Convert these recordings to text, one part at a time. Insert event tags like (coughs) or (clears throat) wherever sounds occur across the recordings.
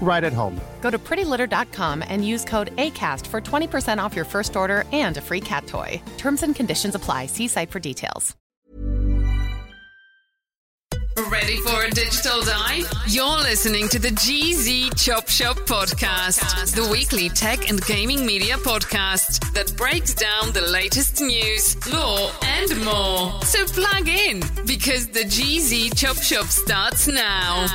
right at home. Go to prettylitter.com and use code ACAST for 20% off your first order and a free cat toy. Terms and conditions apply. See site for details. Ready for a digital dive? You're listening to the GZ Chop Shop podcast, the weekly tech and gaming media podcast that breaks down the latest news, law, and more. So plug in because the GZ Chop Shop starts now.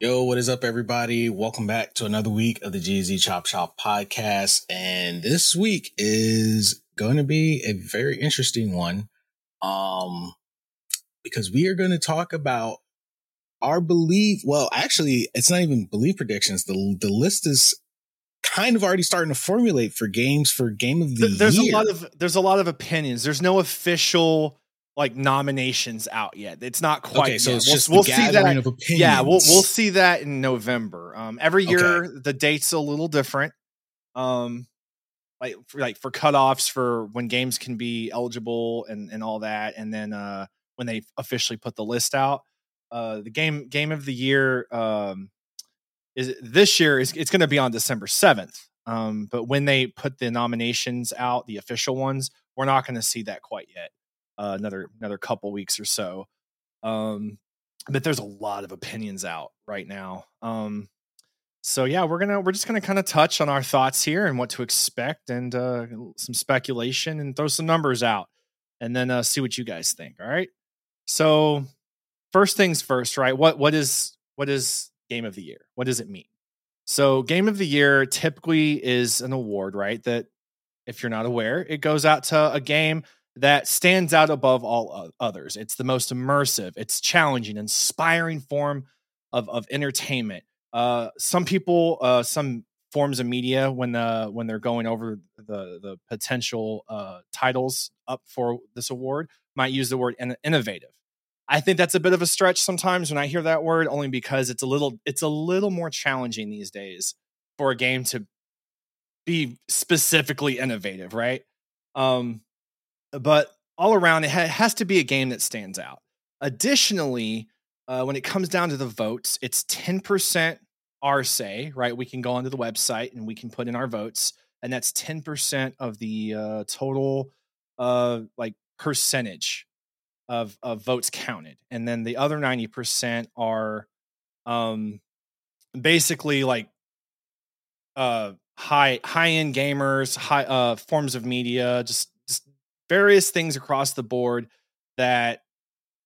Yo, what is up, everybody? Welcome back to another week of the GZ Chop Shop podcast. And this week is going to be a very interesting one. Um, because we are going to talk about our belief. Well, actually, it's not even belief predictions. The, the list is kind of already starting to formulate for games for game of the there's year. a lot of there's a lot of opinions. There's no official like nominations out yet. It's not quite. Okay, so yet. it's we'll, just we'll see gathering that. Yeah, we'll we'll see that in November. Um, every year Okay. the date's a little different. Um, like for, like for cutoffs for when games can be eligible and and all that, and then uh when they officially put the list out. Uh, the game game of the year um is this year is it's going to be on December seventh. Um, but when they put the nominations out, the official ones, we're not going to see that quite yet. Uh, another another couple weeks or so. Um, but there's a lot of opinions out right now. Um, so yeah, we're gonna we're just gonna kind of touch on our thoughts here and what to expect and uh, some speculation and throw some numbers out and then uh, see what you guys think. All right. So first things first, right? What what is what is game of the year? What does it mean? So game of the year typically is an award, right? That if you're not aware, it goes out to a game that stands out above all others. It's the most immersive, it's challenging, inspiring form of of entertainment. Uh, some people, uh, some forms of media, when the when they're going over the the potential uh, titles up for this award, might use the word in- innovative. I think that's a bit of a stretch sometimes when I hear that word, only because it's a little it's a little more challenging these days for a game to be specifically innovative, right? Um, but all around, it ha- has to be a game that stands out. Additionally, uh, when it comes down to the votes, it's 10% our say, right? We can go onto the website and we can put in our votes, and that's 10% of the uh, total, uh, like percentage of of votes counted, and then the other 90% are, um, basically like, uh, high high end gamers, high uh forms of media, just just various things across the board that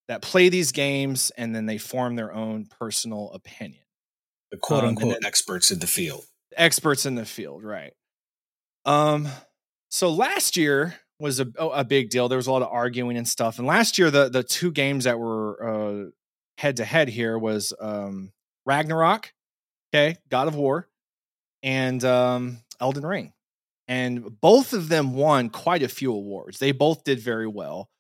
that play these games and then they form their own personal opinion. the quote um, unquote then- experts in the field. Experts in the field, right? Um so last year was a a big deal. There was a lot of arguing and stuff. And last year the the two games that were uh head to head here was um Ragnarok, okay, God of War, and um Elden Ring. And both of them won quite a few awards. They both did very well.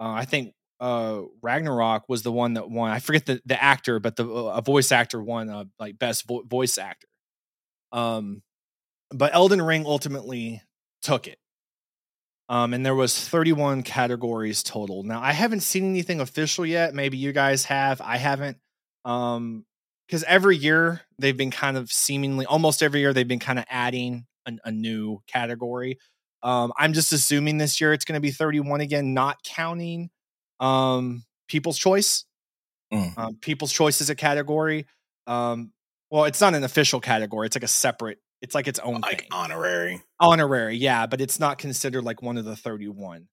Uh, I think uh, Ragnarok was the one that won. I forget the, the actor, but the a voice actor won uh, like best vo- voice actor. Um, but Elden Ring ultimately took it. Um, and there was 31 categories total. Now I haven't seen anything official yet. Maybe you guys have. I haven't. Um, because every year they've been kind of seemingly almost every year they've been kind of adding a, a new category. Um, I'm just assuming this year it's going to be 31 again, not counting um, People's Choice. Mm. Um, People's Choice is a category. Um, well, it's not an official category; it's like a separate It's like its own like thing. honorary. Honorary, yeah, but it's not considered like one of the 31.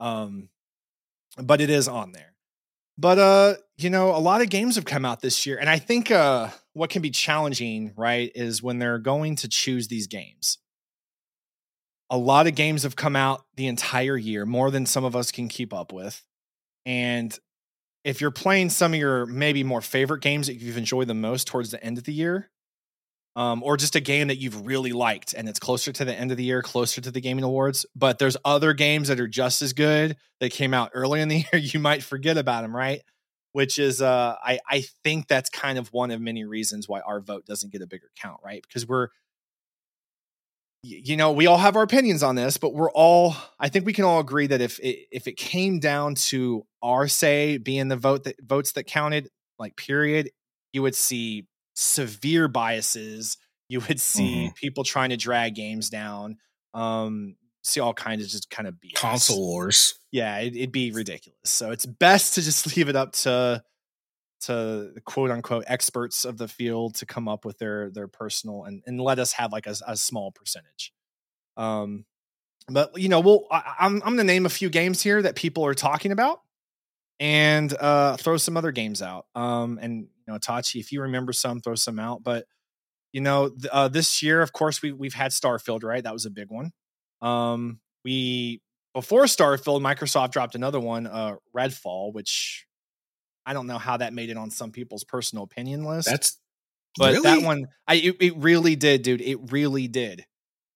Um, but it is on there. But uh, you know, a lot of games have come out this year, and I think uh, what can be challenging, right, is when they're going to choose these games. A lot of games have come out the entire year, more than some of us can keep up with. And if you're playing some of your maybe more favorite games that you've enjoyed the most towards the end of the year, um, or just a game that you've really liked and it's closer to the end of the year, closer to the gaming awards, but there's other games that are just as good that came out early in the (laughs) year, you might forget about them, right? Which is, uh, I I think that's kind of one of many reasons why our vote doesn't get a bigger count, right? Because we're you know we all have our opinions on this but we're all i think we can all agree that if it, if it came down to our say being the vote that votes that counted like period you would see severe biases you would see Mm-hmm. people trying to drag games down um see all kinds of just kind of BS. Console wars. yeah it, it'd be ridiculous. So it's best to just (laughs) leave it up to to quote unquote experts of the field to come up with their their personal and and let us have like a, a small percentage. Um but you know we'll I, i'm i'm gonna name a few games here that people are talking about and uh throw some other games out. Um and you know tachi if you remember some throw some out. But you know th- uh this year of course we we've had starfield right? That was a big one um we before starfield microsoft dropped another one uh redfall which I don't know how that made it on some people's personal opinion list. That's but really? that one, I it, it really did, dude. It really did.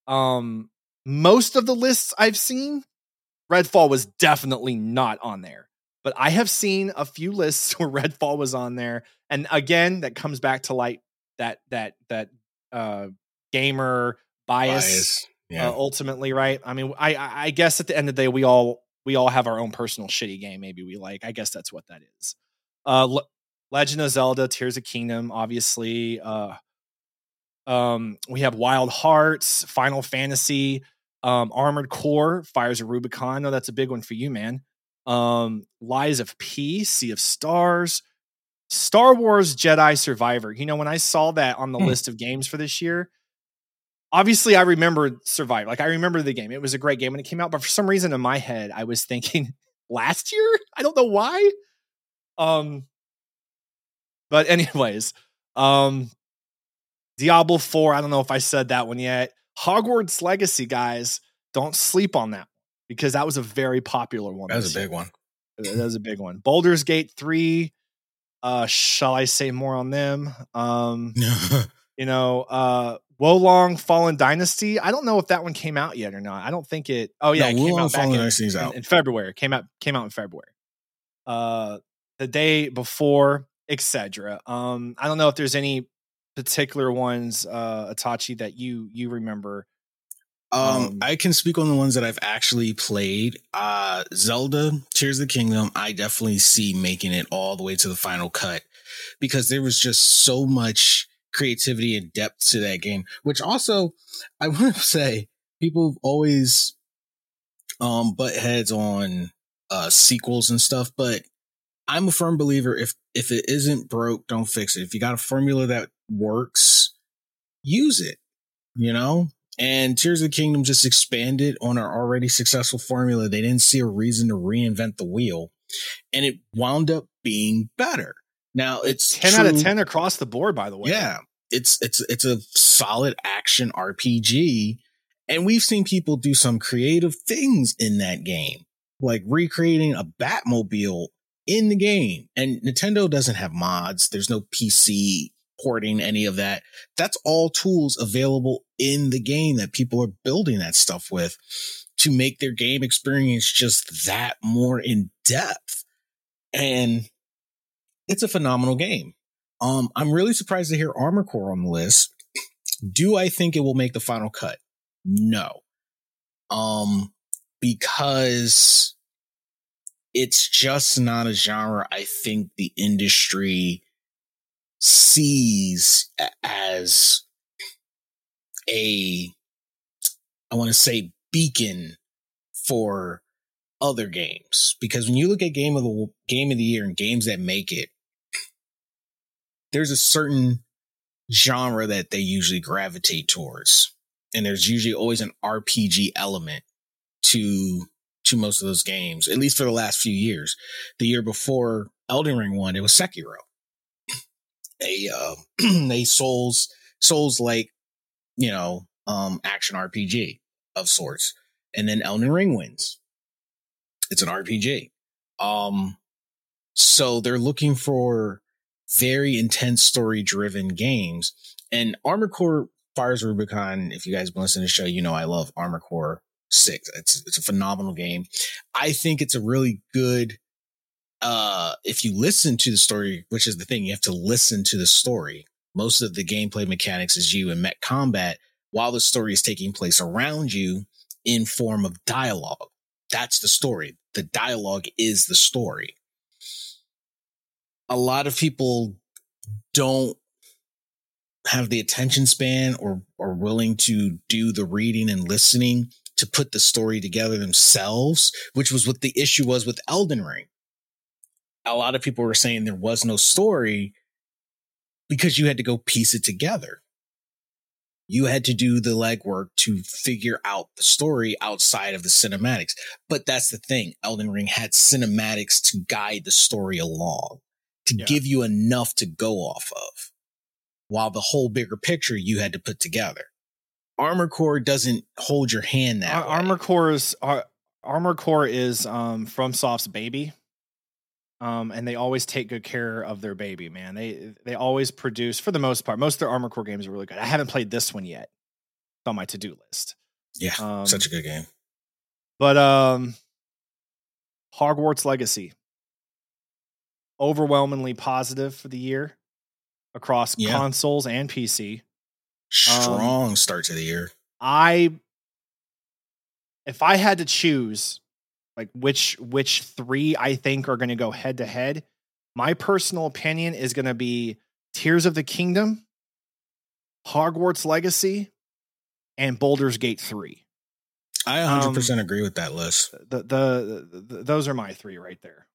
Um, most of the lists I've seen, Redfall was definitely not on there. But I have seen a few lists (laughs) where Redfall was on there, and again, that comes back to like that that that uh gamer bias, bias. Yeah. uh, ultimately, right? I mean, I I I guess at the end of the day, we all we all have our own personal shitty game. Maybe we like. I guess that's what that is. Uh, Le- Legend of Zelda: Tears of Kingdom, obviously. Uh, um, we have Wild Hearts, Final Fantasy, um, Armored Core, Fires of Rubicon. No, that's a big one for you, man. Um, Lies of P, Sea of Stars, Star Wars Jedi Survivor. You know, when I saw that on the Hmm. list of games for this year, obviously I remember Survive. Like I remember the game. It was a great game when it came out, but for some reason in my head, I was thinking (laughs) last year. I don't know why. Um, but anyways, um, Diablo 4. I don't know if I said that one yet. Hogwarts Legacy, guys, don't sleep on that because that was a very popular one. that was a big one. That was a big one. Baldur's Gate 3. Uh, shall I say more on them? Um, (laughs) you know, uh Wo Long Fallen Dynasty. I don't know if that one came out yet or not. I don't think it. Oh yeah, No, it came Wo Long out back Fallen in, Dynasty's in- out. in February. It came out came out in February. Uh, the day before, etc. Um, I don't know if there's any particular ones, uh, Atachi that you you remember. Um, Um, I can speak on the ones that I've actually played. Uh, Zelda, Tears of the Kingdom, I definitely see making it all the way to the final cut because there was just so much creativity and depth to that game. Which also, I (laughs) want to say, people always um butt heads on uh sequels and stuff, but I'm a firm believer if if it isn't broke, don't fix it. If you got a formula that works, use it. You know, and Tears of the Kingdom just expanded on our already successful formula. They didn't see a reason to reinvent the wheel, and it wound up being better. Now it's Ten out of ten across the board. By the way, yeah, it's it's it's a solid action RPG, and we've seen people do some creative things in that game, like recreating a Batmobile in the game. And Nintendo doesn't have mods. There's no PC porting any of that. That's all tools available in the game that people are building that stuff with to make their game experience just that more in depth. And it's a phenomenal game. Um, I'm really surprised to hear Armor Core on the list. (clears throat) Do I think it will make the final cut? No. Um, because it's just not a genre I think the industry sees as a, I want to say beacon for other games. Because when you look at game of the game of the year and games that make it, there's a certain genre that they usually gravitate towards. And there's usually always an RPG element to to most of those games, at least for the last few years. The year before Elden Ring one, it was Sekiro. (clears throat) A uh, (clears throat) a Souls Souls like, you know, um action RPG of sorts. And then Elden Ring wins. It's an RPG. Um so they're looking for very intense story driven games. And Armored Core Fires Rubicon, if you guys been listening to the show, you know I love Armored Core 6. It's it's a phenomenal game. I think it's a really good uh if you listen to the story, which is the thing, you have to listen to the story. Most of the gameplay mechanics is you in mech combat while the story is taking place around you in form of dialogue. That's the story. The dialogue is the story a lot of people don't have the attention span or are willing to do the reading and listening to put the story together themselves, which was what the issue was with Elden Ring. A lot of people were saying there was no story because you had to go piece it together. You had to do the legwork to figure out the story outside of the cinematics. But that's the thing. Elden Ring had cinematics to guide the story along to yeah. give you enough to go off of while the whole bigger picture you had to put together. Armor Core doesn't hold your hand that Ar- Armor Core is uh, Armor Core is um, FromSoft's baby. Um, and they always take good care of their baby, man. They they always produce for the most part. Most of their Armor Core games are really good. I haven't played this one yet. It's on my to do list. Yeah, um, such a good game. But um, Hogwarts Legacy overwhelmingly positive for the year across yeah. consoles and PC. Strong um, start to the year. I if I had to choose like which which 3 I think are going to go head to head, my personal opinion is going to be Tears of the Kingdom, Hogwarts Legacy, and Baldur's Gate 3. I 100% um, agree with that list. The, the, the, those are my 3 right there.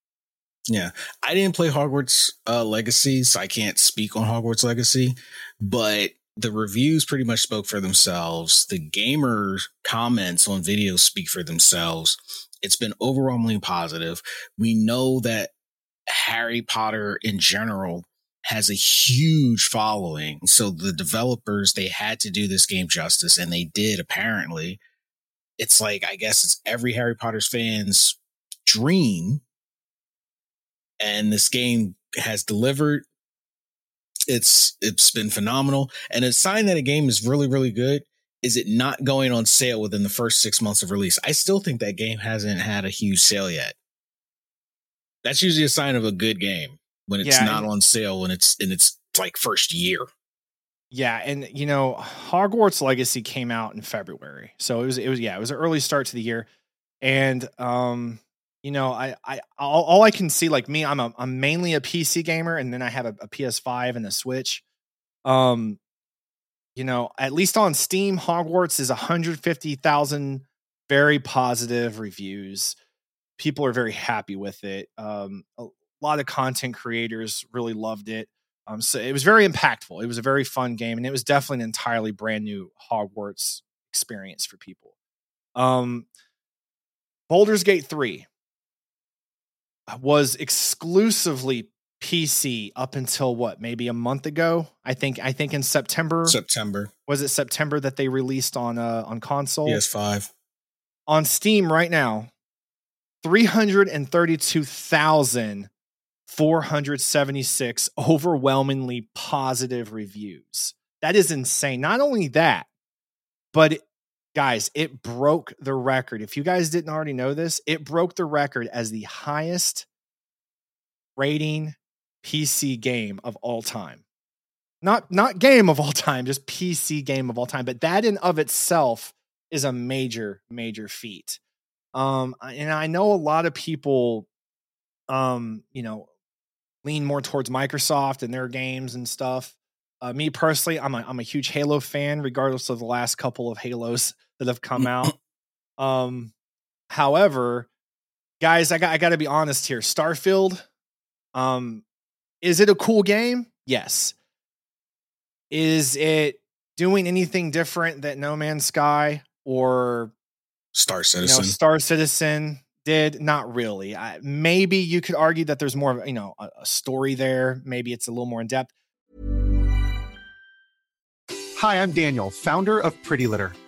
Yeah. I didn't play Hogwarts uh, Legacy, so I can't speak on Hogwarts Legacy, but the reviews pretty much spoke for themselves. The gamer comments on videos speak for themselves. It's been overwhelmingly positive. We know that Harry Potter in general has a huge following. So the developers, they had to do this game justice and they did apparently. It's like, I guess it's every Harry Potter's fans dream and this game has delivered. It's it's been phenomenal, and a sign that a game is really really good is it not going on sale within the first six months of release. I still think that game hasn't had a huge sale yet. That's usually a sign of a good game when it's yeah, not on sale when it's in its like first year. Yeah, and you know, Hogwarts Legacy came out in February. So it was it was yeah, it was an early start to the year. And um you know, I, I, all, all, I can see, like me, I'm a, I'm mainly a PC gamer, and then I have a, a PS5 and a Switch. Um, you know, at least on Steam, Hogwarts is 150,000 very positive reviews. People are very happy with it. Um, a lot of content creators really loved it. Um, so it was very impactful. It was a very fun game, and it was definitely an entirely brand new Hogwarts experience for people. Um, Baldur's Gate 3 was exclusively PC up until what, maybe a month ago. I think I think in September. September. Was it September that they released on uh on console? PS5. On Steam right now, 332,476 overwhelmingly positive reviews. That is insane. Not only that, but guys, it broke the record. If you guys didn't already know this, it broke the record as the highest rating PC game of all time. Not not game of all time, just PC game of all time. But that in of itself is a major major feat. Um, and I know a lot of people, um, you know, lean more towards Microsoft and their games and stuff. Uh, me personally, I'm a I'm a huge Halo fan, regardless of the last couple of Halos that have come (coughs) out. Um, however, guys, I got I got to be honest here. Starfield, um, is it a cool game? Yes. Is it doing anything different that No Man's Sky or Star you know, Citizen. Star Citizen did? Not really. I, maybe you could argue that there's more of you know a, a story there. Maybe it's a little more in depth. Hi, I'm Daniel, founder of Pretty Litter.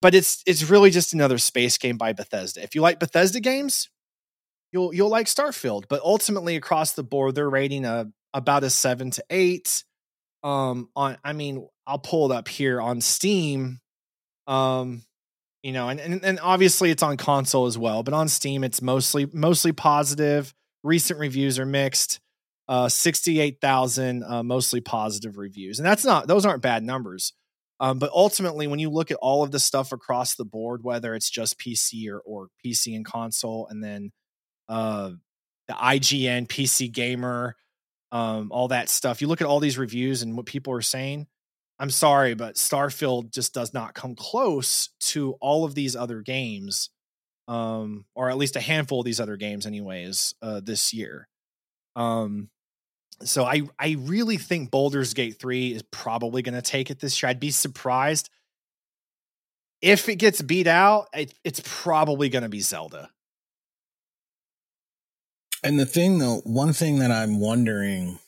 But it's it's really just another space game by Bethesda. If you like Bethesda games, you'll you'll like Starfield. But ultimately, across the board, they're rating a about a seven to eight. Um, on I mean, I'll pull it up here on Steam. Um, you know, and, and and obviously it's on console as well, but on Steam it's mostly mostly positive. Recent reviews are mixed. Uh, sixty-eight thousand uh, mostly positive reviews, and that's not those aren't bad numbers. Um, but ultimately, when you look at all of the stuff across the board, whether it's just PC or or PC and console, and then uh, the IGN PC Gamer, um, all that stuff, you look at all these reviews and what people are saying. I'm sorry, but Starfield just does not come close to all of these other games, um, or at least a handful of these other games, anyways, uh, this year. Um, so I I really think Baldur's Gate 3 is probably going to take it this year. I'd be surprised if it gets beat out. It, it's probably going to be Zelda. And the thing though, one thing that I'm wondering,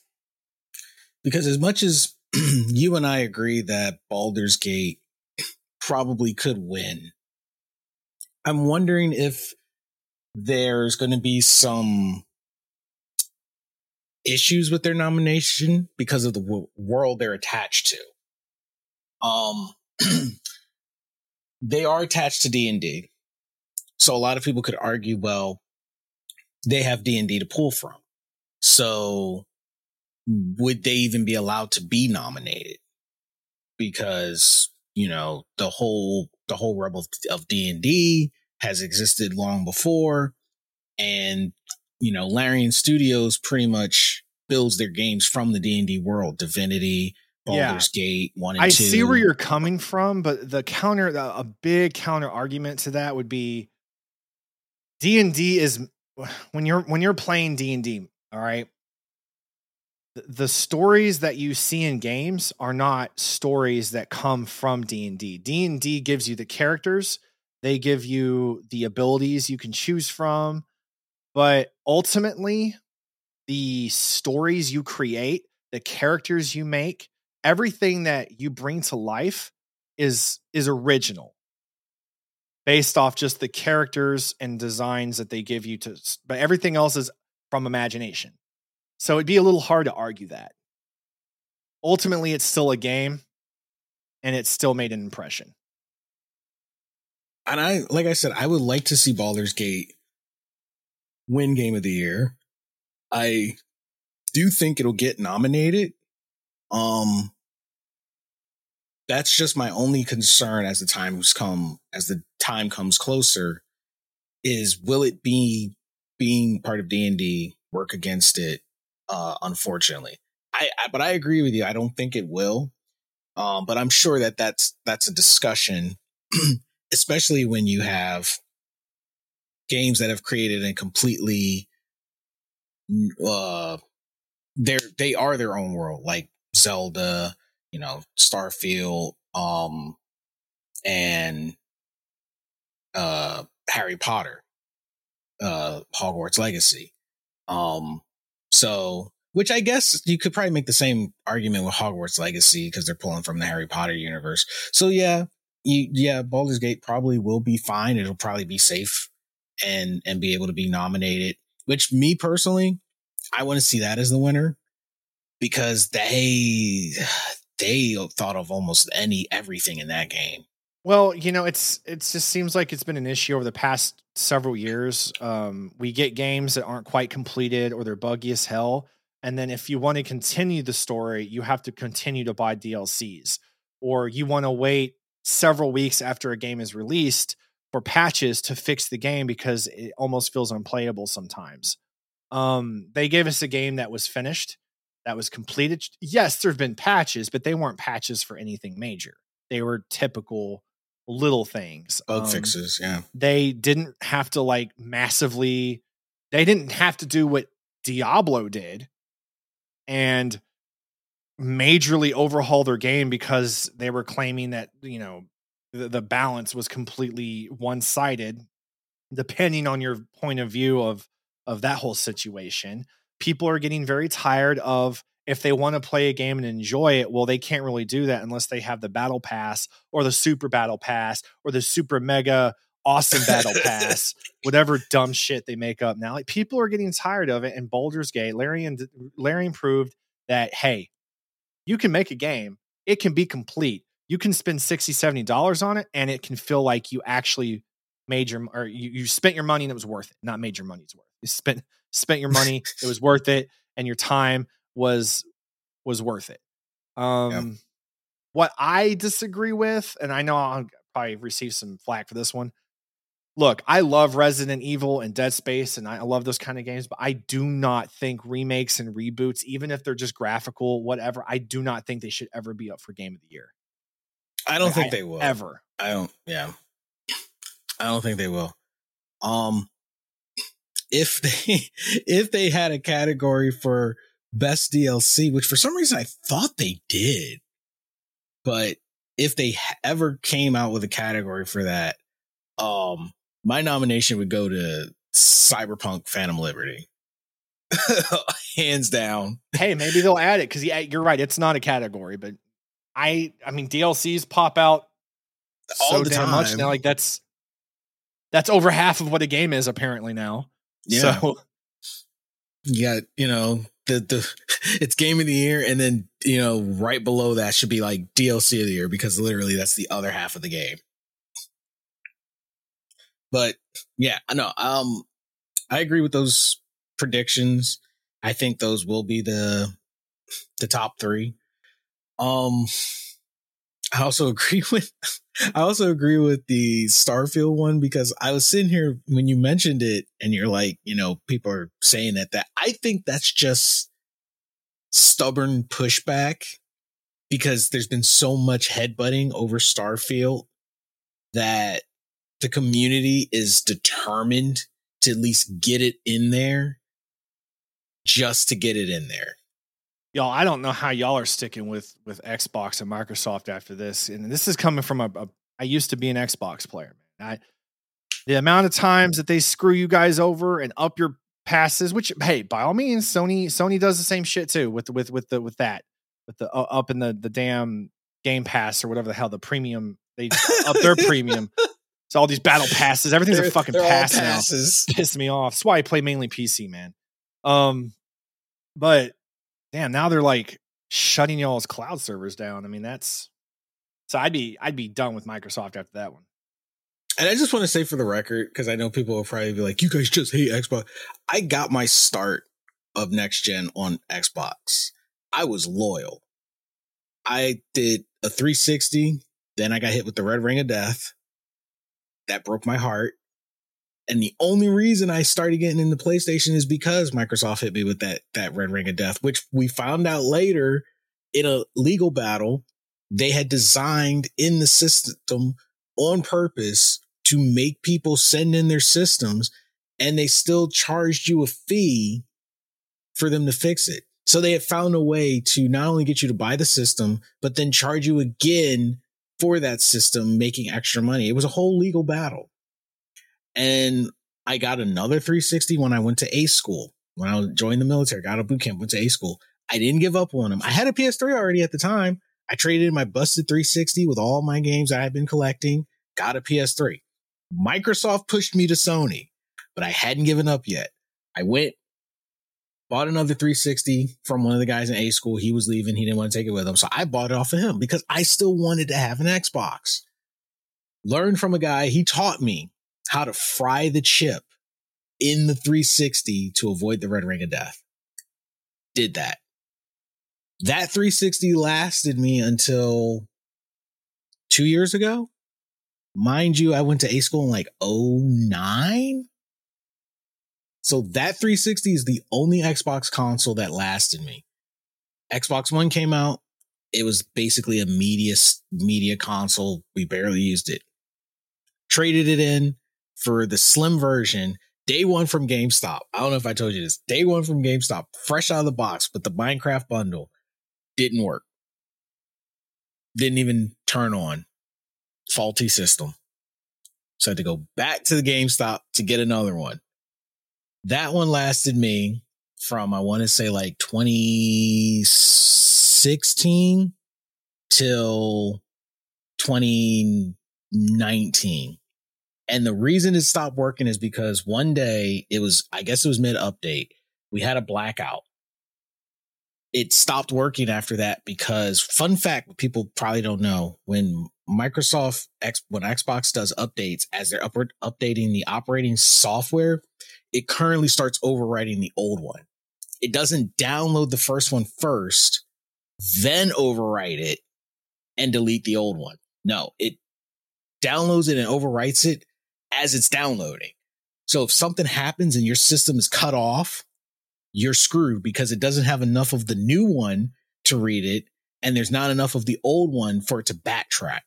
because as much as (clears throat) you and I agree that Baldur's Gate probably could win, I'm wondering if there's going to be some issues with their nomination because of the w- world they're attached to. Um, (clears throat) they are attached to D and D, so a lot of people could argue, well, they have D and D to pull from. So would they even be allowed to be nominated? Because you know the whole the whole of, of D and D has existed long before, and you know Larian Studios pretty much builds their games from the D and D world, Divinity, Baldur's Gate one and I two. see where you're coming from, but the counter, the, a big counter argument to that would be D and D is when you're when you're playing D and D. All right, the, stories that you see in games are not stories that come from D and D. D and D gives you the characters, they give you the abilities you can choose from, but ultimately, the stories you create, the characters you make, everything that you bring to life is is original. Based off just the characters and designs that they give you to but everything else is from imagination. So it'd be a little hard to argue that. Ultimately it's still a game and it still made an impression. And I, like I said, I would like to see Baldur's Gate win Game of the Year. I do think it'll get nominated. Um, that's just my only concern as the times come, as the time comes closer, is will it be being part of D and D work against it? Uh, unfortunately, I, I, but I agree with you. I don't think it will. Um, but I'm sure that that's that's a discussion, (clears throat) especially when you have games that have created a completely uh they're they are their own world like zelda you know starfield um and uh harry potter uh hogwarts legacy um so which I guess you could probably make the same argument with Hogwarts Legacy because they're pulling from the Harry Potter universe. So yeah, you, yeah, Baldur's Gate probably will be fine. It'll probably be safe and and be able to be nominated. Which me personally, I want to see that as the winner because they they thought of almost any everything in that game. Well, you know, it's it just seems like it's been an issue over the past several years. Um, we get games that aren't quite completed or they're buggy as hell, and then if you want to continue the story, you have to continue to buy DLCs, or you want to wait several weeks after a game is released for patches to fix the game because it almost feels unplayable sometimes. Um, they gave us a game that was finished, that was completed. Yes, there have been patches, but they weren't patches for anything major. They were typical little things, bug um, fixes. Yeah, they didn't have to like massively. They didn't have to do what Diablo did, and majorly overhaul their game because they were claiming that you know the, the balance was completely one sided. Depending on your point of view of of that whole situation, people are getting very tired of if they want to play a game and enjoy it, well, they can't really do that unless they have the battle pass or the super battle pass or the super mega awesome battle pass, (laughs) whatever dumb shit they make up now. Like people are getting tired of it. And Baldur's Gate, Larry and Larry proved that hey, you can make a game, it can be complete. You can spend 60 70 dollars on it, and it can feel like you actually made your or you, you spent your money and it was worth it. Not made your money's worth. You spent spent your money, it was worth it, and your time was was worth it. Um, yeah. What I disagree with, and I know I'll probably receive some flack for this one. Look, I love Resident Evil and Dead Space, and I love those kind of games, but I do not think remakes and reboots, even if they're just graphical, whatever, I do not think they should ever be up for Game of the Year. I don't like, think I, they will ever. I don't. Yeah, I don't think they will. Um, if they (laughs) if they had a category for best DLC, which for some reason I thought they did. But if they ever came out with a category for that, um, my nomination would go to Cyberpunk Phantom Liberty. (laughs) Hands down. Hey, maybe they'll add it because yeah, you're right. It's not a category, but I, I mean, DLCs pop out all so the damn time. much now. Like that's that's over half of what a game is apparently now. Yeah. So you got you know the the (laughs) it's game of the year, and then you know right below that should be like DLC of the year because literally that's the other half of the game. But yeah, I know. Um, I agree with those predictions. I think those will be the the top three. Um, I also (laughs) agree with I also agree with the Starfield one because I was sitting here when you mentioned it and you're like, you know, people are saying that that I think that's just stubborn pushback because there's been so much headbutting over Starfield that the community is determined to at least get it in there just to get it in there y'all i don't know how y'all are sticking with with xbox and microsoft after this and this is coming from a, a I used to be an xbox player man. I the amount of times that they screw you guys over and up your passes which hey by all means sony sony does the same shit too with with with the with that with the uh, up in the the damn game pass or whatever the hell the premium they up their premium. So all these battle passes. Everything's they're, a fucking pass now. piss me off. That's why i play mainly pc man. Um but damn, now they're like shutting y'all's cloud servers down. I mean, that's so I'd be I'd be done with Microsoft after that one. And I just want to say for the record, because I know people will probably be like, you guys just hate Xbox. I got my start of next gen on Xbox. I was loyal. I did a 360, then I got hit with the red ring of death. That broke my heart. And the only reason I started getting into PlayStation is because Microsoft hit me with that that red ring of death, which we found out later in a legal battle they had designed in the system on purpose to make people send in their systems and they still charged you a fee for them to fix it. So they had found a way to not only get you to buy the system, but then charge you again for that system, making extra money. It was a whole legal battle. And I got another 360 when I went to A school when I joined the military, got a boot camp, went to A school. I didn't give up on them. I had a PS3 already at the time. I traded in my busted 360 with all my games I had been collecting, got a PS3. Microsoft pushed me to Sony, but I hadn't given up yet. I went, bought another 360 from one of the guys in A school. He was leaving. He didn't want to take it with him. So I bought it off of him because I still wanted to have an Xbox. Learned from a guy. He taught me how to fry the chip in the 360 to avoid the red ring of death. Did that. That 360 lasted me until two years ago. Mind you, I went to A school in like 09. So that 360 is the only Xbox console that lasted me. Xbox One came out. It was basically a media media console. We barely used it. Traded it in for the slim version day one from GameStop. I don't know if I told you this. Day one from GameStop, fresh out of the box, but the Minecraft bundle didn't work. Didn't even turn on. Faulty system. So I had to go back to the GameStop to get another one. That one lasted me from, I want to say like 2016 till 2019. And the reason it stopped working is because one day it was, I guess it was mid update. We had a blackout. It stopped working after that because fun fact, people probably don't know when Microsoft when Xbox does updates as they're upward, updating the operating software, it currently starts overwriting the old one. It doesn't download the first one first, then overwrite it and delete the old one. No, it downloads it and overwrites it as it's downloading. So if something happens and your system is cut off, you're screwed because it doesn't have enough of the new one to read it. And there's not enough of the old one for it to backtrack.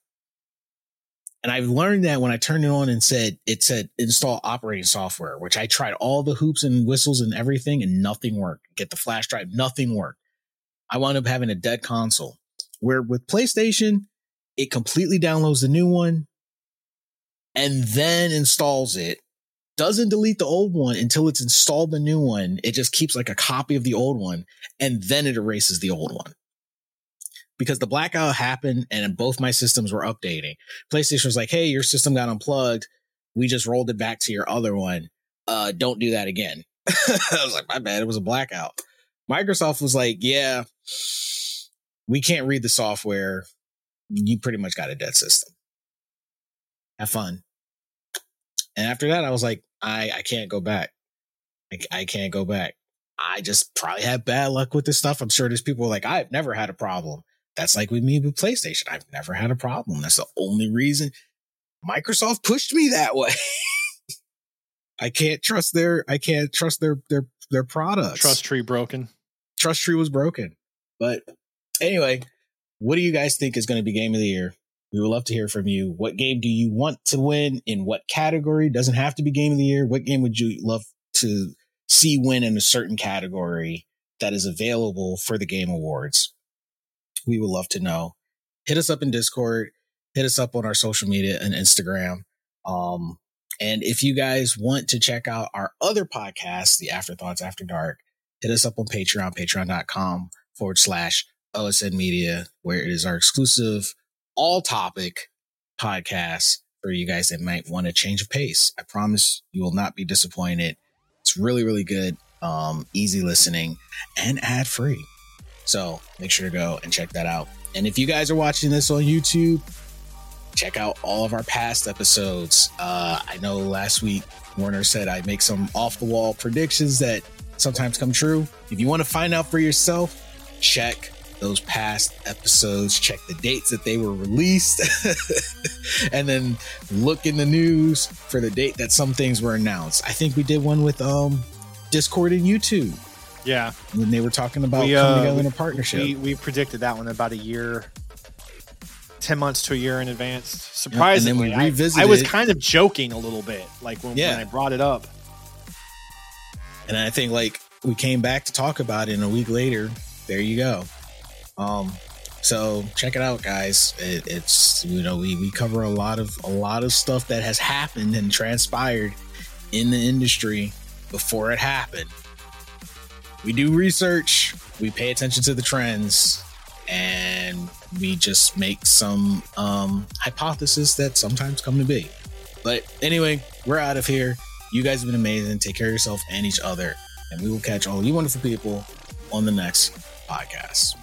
And I've learned that when I turned it on and said, it said install operating software, which I tried all the hoops and whistles and everything and nothing worked. Get the flash drive, nothing worked. I wound up having a dead console where with PlayStation, it completely downloads the new one, and then installs it, doesn't delete the old one until it's installed the new one. It just keeps like a copy of the old one and then it erases the old one. Because the blackout happened and both my systems were updating. PlayStation was like, hey, your system got unplugged. We just rolled it back to your other one. Uh, don't do that again. (laughs) I was like, my bad. It was a blackout. Microsoft was like, yeah, we can't read the software. You pretty much got a dead system have fun. And after that, I was like, I, I can't go back. I, I can't go back. I just probably had bad luck with this stuff. I'm sure there's people like, I've never had a problem. That's like with me with PlayStation. I've never had a problem. That's the only reason Microsoft pushed me that (laughs) way. I can't trust their, I can't trust their, their, their products. Trust tree broken. Trust tree was broken. But anyway, what do you guys think is going to be game of the year? We would love to hear from you. What game do you want to win? In what category? Doesn't have to be game of the year. What game would you love to see win in a certain category that is available for the game awards? We would love to know. Hit us up in Discord. Hit us up on our social media and Instagram. Um, and if you guys want to check out our other podcast, the Afterthoughts After Dark, hit us up on Patreon, patreon.com forward slash OSN Media, where it is our exclusive all topic podcast for you guys that might want a change of pace. I promise you will not be disappointed. It's really, really good, um, easy listening, and ad free. So make sure to go and check that out. And if you guys are watching this on YouTube, check out all of our past episodes. Uh, I know last week Warner said I make some off the wall predictions that sometimes come true. If you want to find out for yourself, check those past episodes, check the dates that they were released, (laughs) and then look in the news for the date that some things were announced. I think we did one with um Discord and YouTube. Yeah. When they were talking about we, uh, coming together in a partnership. We, we predicted that one about a year 10 months to a year in advance. Surprisingly, yeah, I, I, was kind of joking a little bit, like when, yeah. when, I brought it up. And I think like we came back to talk about it, and a week later, there you go. Um, so check it out, guys. It, it's you know we we cover a lot of a lot of stuff that has happened and transpired in the industry before it happened. we do research, we pay attention to the trends, and we just make some um, hypotheses that sometimes come to be. But anyway, we're out of here. You guys have been amazing. Take care of yourself and each other. And we will catch all you wonderful people on the next podcast.